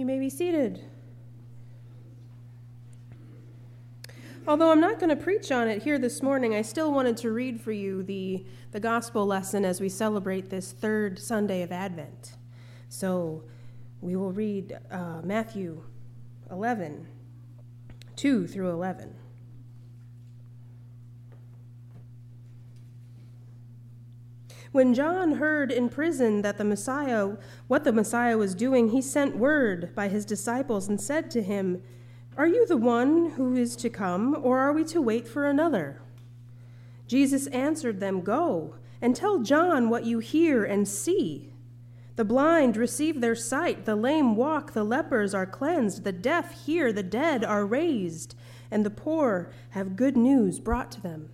You may be seated. Although I'm not going to preach on it here this morning, I still wanted to read for you the, the gospel lesson as we celebrate this third Sunday of Advent. So we will read uh, Matthew 11, 2 through 11. When John heard in prison that the Messiah, what the Messiah was doing, he sent word by his disciples and said to him, Are you the one who is to come, or are we to wait for another? Jesus answered them, Go and tell John what you hear and see. The blind receive their sight, the lame walk, the lepers are cleansed, the deaf hear, the dead are raised, and the poor have good news brought to them.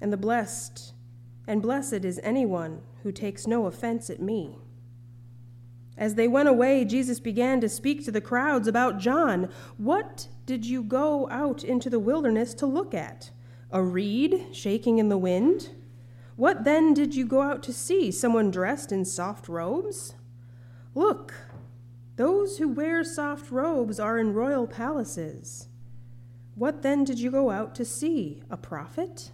And the blessed and blessed is anyone who takes no offense at me. As they went away, Jesus began to speak to the crowds about John. What did you go out into the wilderness to look at? A reed shaking in the wind? What then did you go out to see? Someone dressed in soft robes? Look, those who wear soft robes are in royal palaces. What then did you go out to see? A prophet?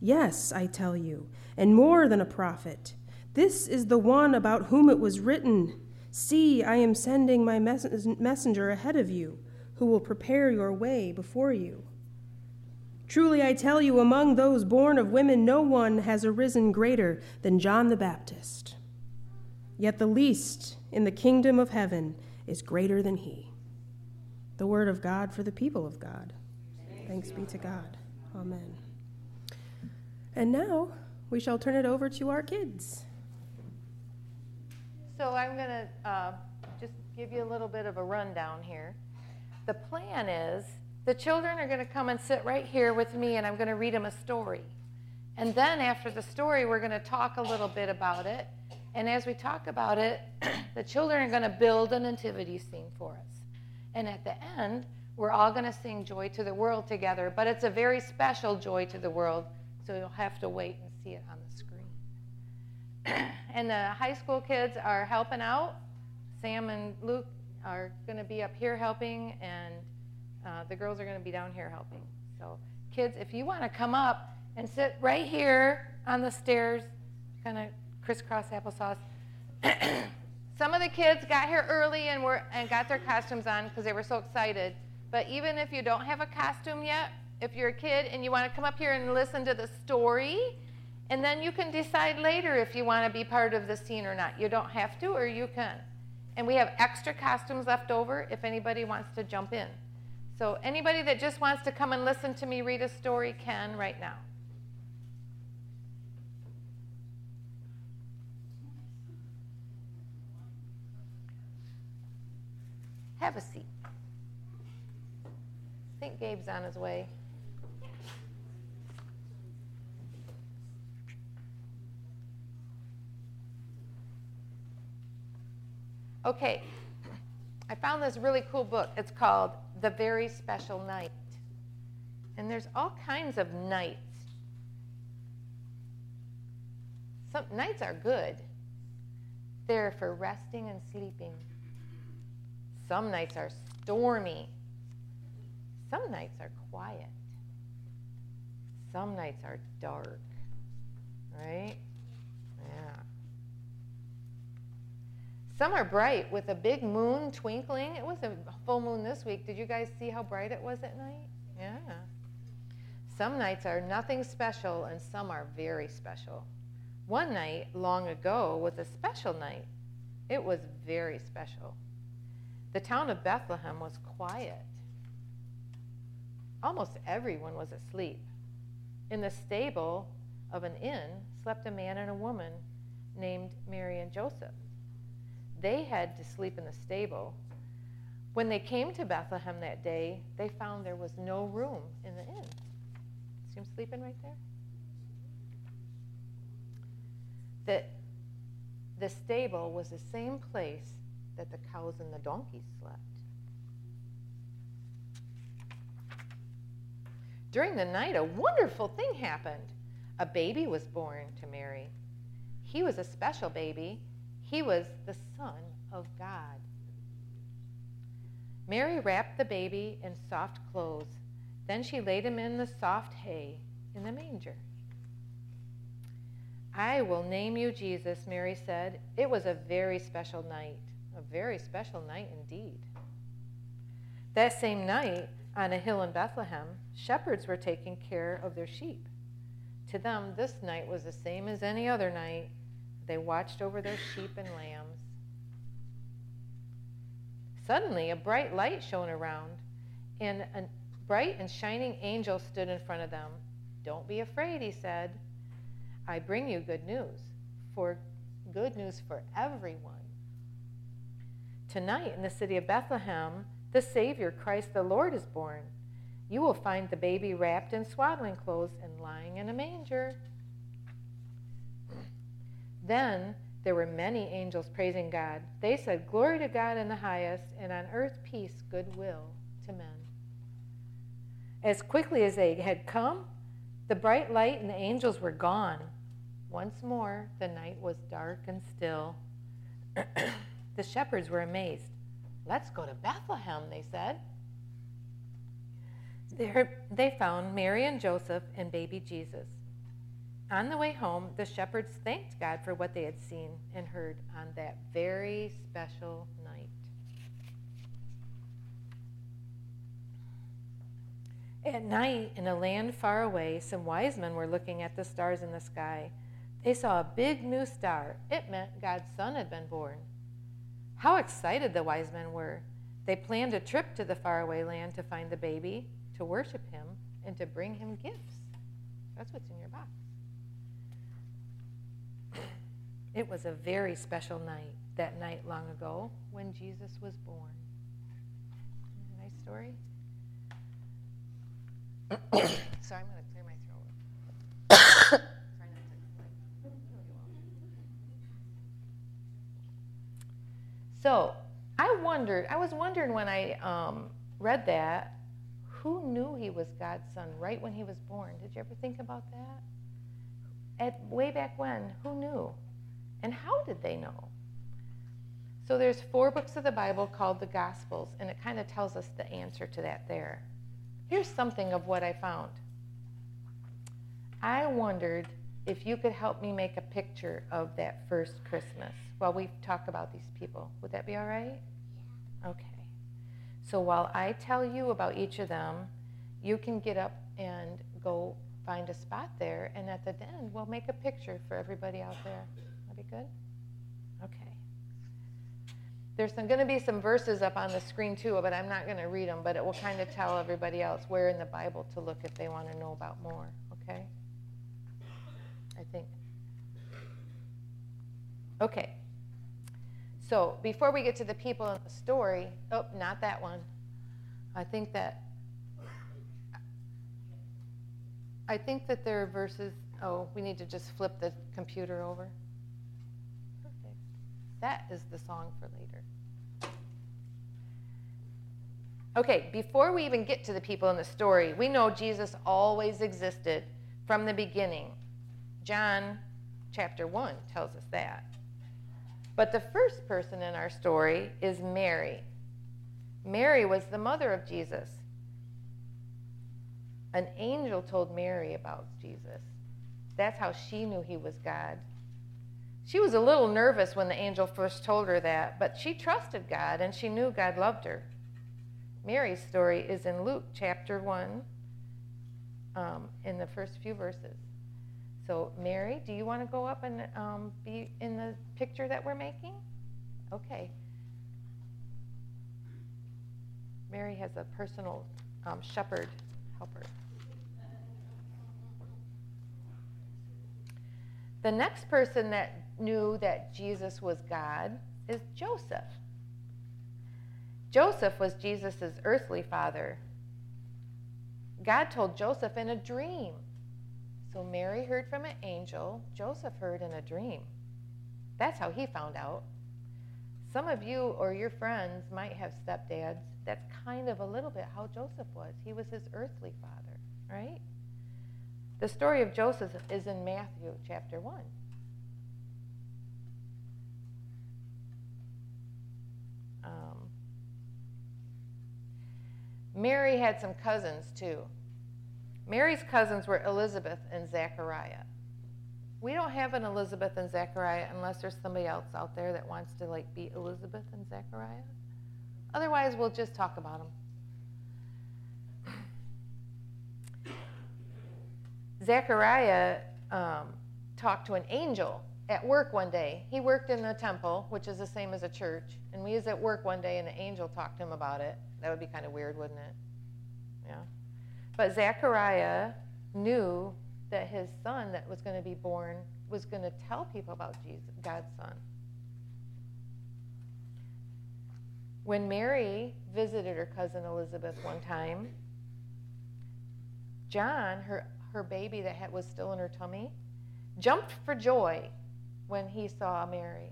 Yes, I tell you, and more than a prophet. This is the one about whom it was written See, I am sending my messenger ahead of you, who will prepare your way before you. Truly, I tell you, among those born of women, no one has arisen greater than John the Baptist. Yet the least in the kingdom of heaven is greater than he. The word of God for the people of God. Thanks be to God. Amen. And now we shall turn it over to our kids. So I'm going to uh, just give you a little bit of a rundown here. The plan is the children are going to come and sit right here with me, and I'm going to read them a story. And then after the story, we're going to talk a little bit about it. And as we talk about it, the children are going to build a nativity scene for us. And at the end, we're all going to sing Joy to the World together, but it's a very special Joy to the World so you'll have to wait and see it on the screen. and the high school kids are helping out. Sam and Luke are going to be up here helping, and uh, the girls are going to be down here helping. So, kids, if you want to come up and sit right here on the stairs, kind of crisscross applesauce. Some of the kids got here early and were and got their costumes on because they were so excited. But even if you don't have a costume yet, if you're a kid and you want to come up here and listen to the story, and then you can decide later if you want to be part of the scene or not. You don't have to, or you can. And we have extra costumes left over if anybody wants to jump in. So anybody that just wants to come and listen to me read a story can right now. Have a seat. I think Gabe's on his way. Okay, I found this really cool book. It's called The Very Special Night. And there's all kinds of nights. Some nights are good. They're for resting and sleeping. Some nights are stormy. Some nights are quiet. Some nights are dark. Right? Yeah. Some are bright with a big moon twinkling. It was a full moon this week. Did you guys see how bright it was at night? Yeah. Some nights are nothing special, and some are very special. One night long ago was a special night. It was very special. The town of Bethlehem was quiet. Almost everyone was asleep. In the stable of an inn slept a man and a woman named Mary and Joseph. They had to sleep in the stable. When they came to Bethlehem that day, they found there was no room in the inn. See him sleeping right there? That the stable was the same place that the cows and the donkeys slept. During the night, a wonderful thing happened. A baby was born to Mary. He was a special baby he was the Son of God. Mary wrapped the baby in soft clothes. Then she laid him in the soft hay in the manger. I will name you Jesus, Mary said. It was a very special night, a very special night indeed. That same night, on a hill in Bethlehem, shepherds were taking care of their sheep. To them, this night was the same as any other night. They watched over their sheep and lambs. Suddenly, a bright light shone around, and a bright and shining angel stood in front of them. Don't be afraid, he said. I bring you good news, for good news for everyone. Tonight, in the city of Bethlehem, the Savior, Christ the Lord, is born. You will find the baby wrapped in swaddling clothes and lying in a manger. Then there were many angels praising God. They said, Glory to God in the highest, and on earth peace, goodwill to men. As quickly as they had come, the bright light and the angels were gone. Once more, the night was dark and still. the shepherds were amazed. Let's go to Bethlehem, they said. There they found Mary and Joseph and baby Jesus. On the way home, the shepherds thanked God for what they had seen and heard on that very special night. At night, in a land far away, some wise men were looking at the stars in the sky. They saw a big new star. It meant God's son had been born. How excited the wise men were! They planned a trip to the faraway land to find the baby, to worship him, and to bring him gifts. That's what's in your box. It was a very special night, that night long ago, when Jesus was born. Nice story. Sorry, I'm going to clear my throat. so, I wondered, I was wondering when I um, read that, who knew he was God's son right when he was born? Did you ever think about that? At way back when, who knew? And how did they know? So there's four books of the Bible called the Gospels, and it kind of tells us the answer to that there. Here's something of what I found. I wondered if you could help me make a picture of that first Christmas while we talk about these people. Would that be all right? Yeah. Okay. So while I tell you about each of them, you can get up and go find a spot there, and at the end, we'll make a picture for everybody out there good? Okay. There's going to be some verses up on the screen too, but I'm not going to read them, but it will kind of tell everybody else where in the Bible to look if they want to know about more, okay? I think. Okay. So before we get to the people in the story, oh, not that one. I think that I think that there are verses. Oh, we need to just flip the computer over. That is the song for later. Okay, before we even get to the people in the story, we know Jesus always existed from the beginning. John chapter 1 tells us that. But the first person in our story is Mary. Mary was the mother of Jesus. An angel told Mary about Jesus. That's how she knew he was God. She was a little nervous when the angel first told her that, but she trusted God and she knew God loved her. Mary's story is in Luke chapter 1, um, in the first few verses. So, Mary, do you want to go up and um, be in the picture that we're making? Okay. Mary has a personal um, shepherd helper. The next person that knew that Jesus was God is Joseph. Joseph was Jesus' earthly father. God told Joseph in a dream. So Mary heard from an angel, Joseph heard in a dream. That's how he found out. Some of you or your friends might have stepdads. That's kind of a little bit how Joseph was. He was his earthly father, right? The story of Joseph is in Matthew chapter 1. Um, Mary had some cousins too. Mary's cousins were Elizabeth and Zachariah. We don't have an Elizabeth and Zachariah unless there's somebody else out there that wants to like be Elizabeth and Zachariah. Otherwise, we'll just talk about them. Zechariah um, talked to an angel at work one day. He worked in the temple, which is the same as a church, and we was at work one day, and the angel talked to him about it. That would be kind of weird, wouldn't it? Yeah. But Zechariah knew that his son that was going to be born was going to tell people about Jesus, God's son. When Mary visited her cousin Elizabeth one time, John, her, her baby that had, was still in her tummy, jumped for joy when he saw Mary.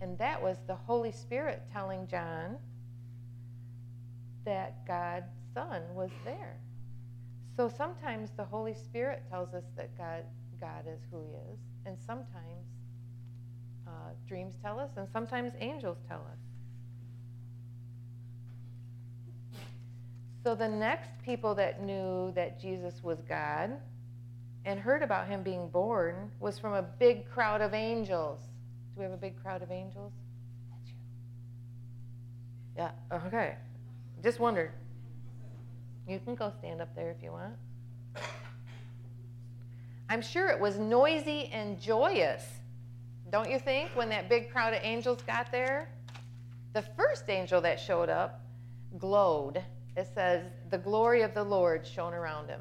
And that was the Holy Spirit telling John that God's Son was there. So sometimes the Holy Spirit tells us that God, God is who He is, and sometimes uh, dreams tell us, and sometimes angels tell us. So the next people that knew that Jesus was God and heard about him being born was from a big crowd of angels. Do we have a big crowd of angels? That's you. Yeah, okay. Just wondered. You can go stand up there if you want. I'm sure it was noisy and joyous, don't you think, when that big crowd of angels got there? The first angel that showed up glowed. It says, The glory of the Lord shone around him.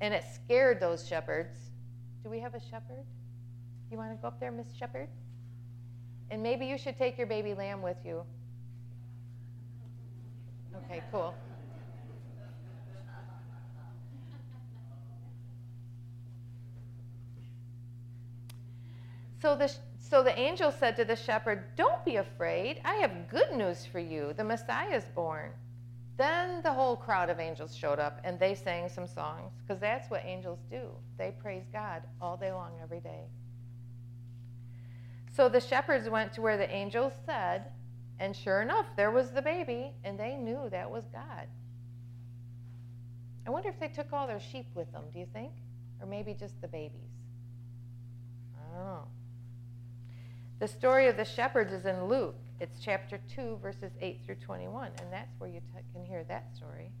And it scared those shepherds. Do we have a shepherd? You want to go up there, Miss Shepherd? And maybe you should take your baby lamb with you. Okay, cool. So the, so the angel said to the shepherd, Don't be afraid. I have good news for you. The Messiah is born. Then the whole crowd of angels showed up and they sang some songs because that's what angels do. They praise God all day long, every day. So the shepherds went to where the angels said, and sure enough, there was the baby, and they knew that was God. I wonder if they took all their sheep with them, do you think? Or maybe just the babies? I don't know. The story of the shepherds is in Luke. It's chapter 2, verses 8 through 21, and that's where you can hear that story.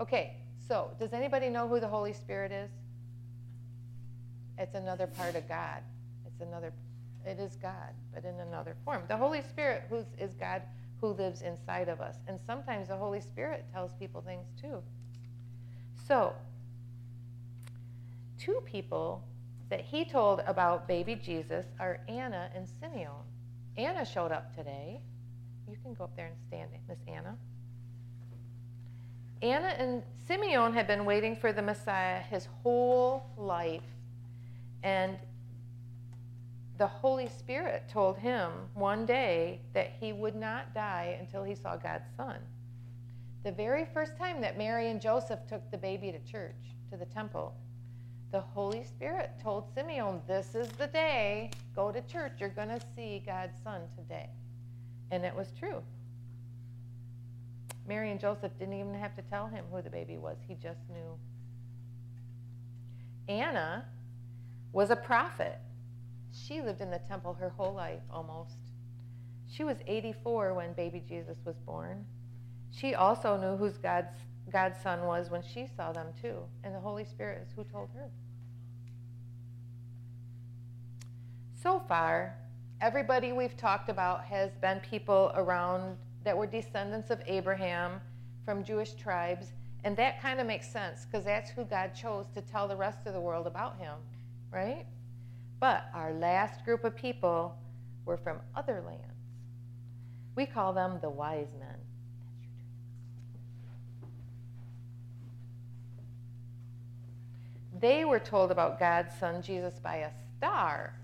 Okay, so does anybody know who the Holy Spirit is? It's another part of God. It's another, it is God, but in another form. The Holy Spirit who's, is God who lives inside of us. And sometimes the Holy Spirit tells people things too. So, two people that he told about baby Jesus are Anna and Simeon. Anna showed up today. You can go up there and stand, Miss Anna. Anna and Simeon had been waiting for the Messiah his whole life. And the Holy Spirit told him one day that he would not die until he saw God's Son. The very first time that Mary and Joseph took the baby to church, to the temple, the Holy Spirit told Simeon, This is the day. Go to church. You're going to see God's Son today. And it was true. Mary and Joseph didn't even have to tell him who the baby was, he just knew. Anna was a prophet. She lived in the temple her whole life almost. She was 84 when baby Jesus was born. She also knew who God's God's son was when she saw them too. And the Holy Spirit is who told her. So far, everybody we've talked about has been people around that were descendants of Abraham from Jewish tribes. And that kind of makes sense because that's who God chose to tell the rest of the world about him, right? But our last group of people were from other lands. We call them the wise men. They were told about God's son Jesus by a star.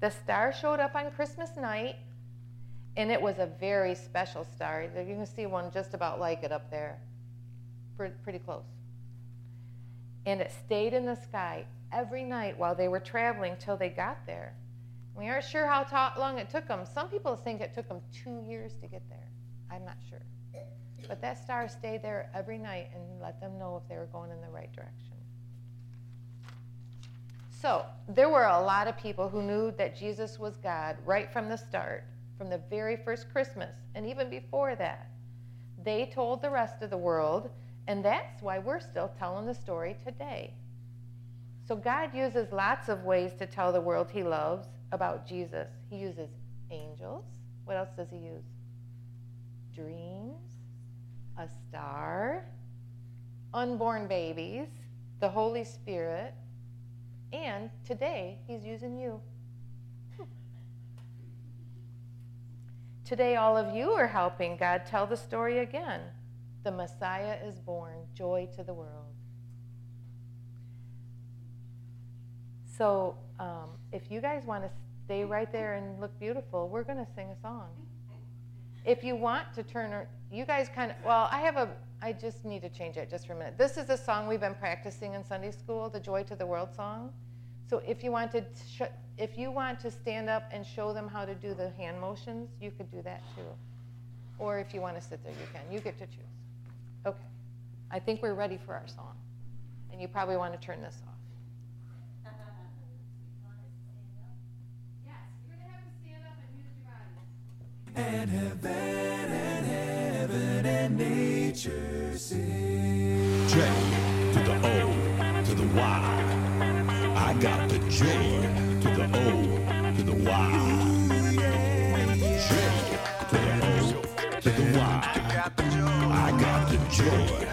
The star showed up on Christmas night, and it was a very special star. You can see one just about like it up there, pretty close. And it stayed in the sky every night while they were traveling till they got there. We aren't sure how long it took them. Some people think it took them two years to get there. I'm not sure. But that star stayed there every night and let them know if they were going in the right direction. So, there were a lot of people who knew that Jesus was God right from the start, from the very first Christmas, and even before that. They told the rest of the world, and that's why we're still telling the story today. So, God uses lots of ways to tell the world He loves about Jesus. He uses angels. What else does He use? Dreams, a star, unborn babies, the Holy Spirit, and today, He's using you. Today, all of you are helping God tell the story again. The Messiah is born, joy to the world. So, um, if you guys want to stay right there and look beautiful, we're going to sing a song. If you want to turn, you guys kind of, well, I have a, I just need to change it just for a minute. This is a song we've been practicing in Sunday school, the Joy to the World song. So if you want to, if you want to stand up and show them how to do the hand motions, you could do that too. Or if you want to sit there, you can. You get to choose. Okay. I think we're ready for our song. And you probably want to turn this off. And heaven and heaven and nature sing. J to the O to the Y. I got the J to the O to the Y. J to the O to the Y. I got the J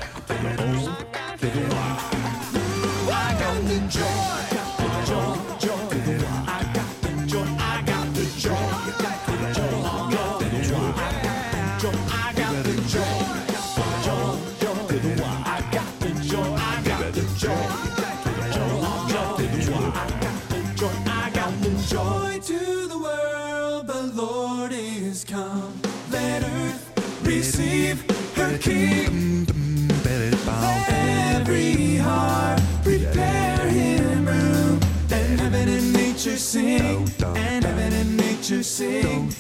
every heart prepare him room. And heaven and nature sing. And heaven and nature sing.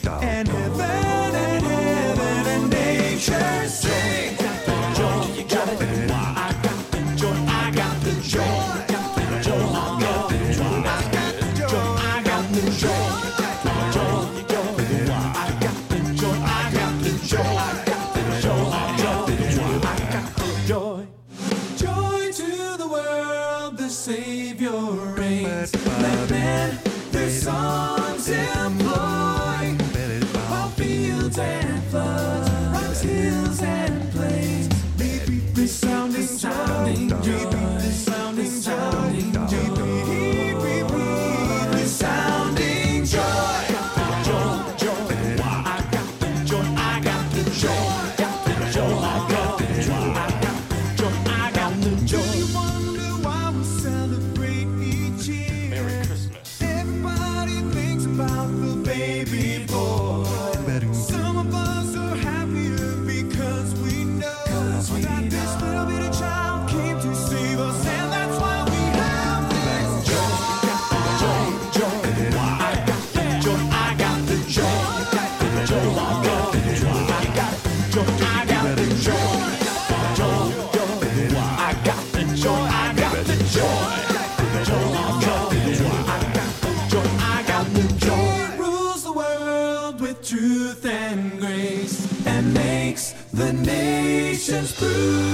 The nations prove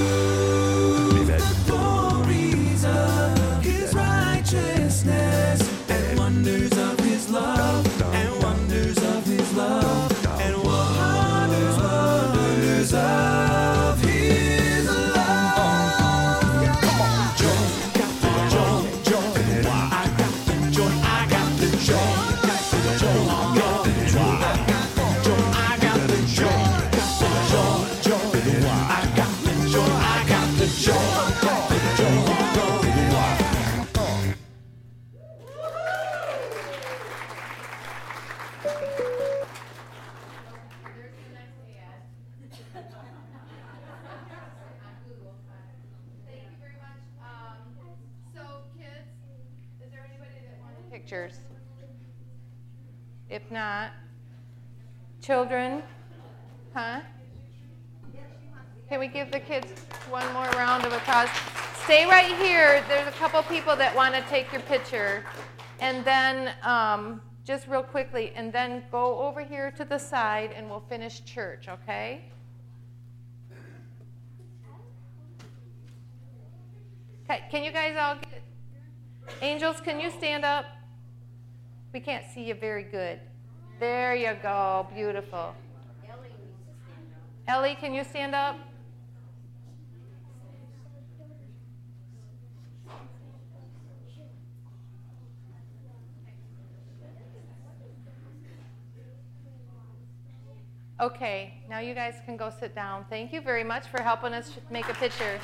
children, huh? Can we give the kids one more round of applause? Stay right here. There's a couple people that want to take your picture. And then, um, just real quickly, and then go over here to the side and we'll finish church, okay? Okay, can you guys all get, angels, can you stand up? We can't see you very good. There you go, beautiful. Ellie, can you stand up? Okay, now you guys can go sit down. Thank you very much for helping us make a picture.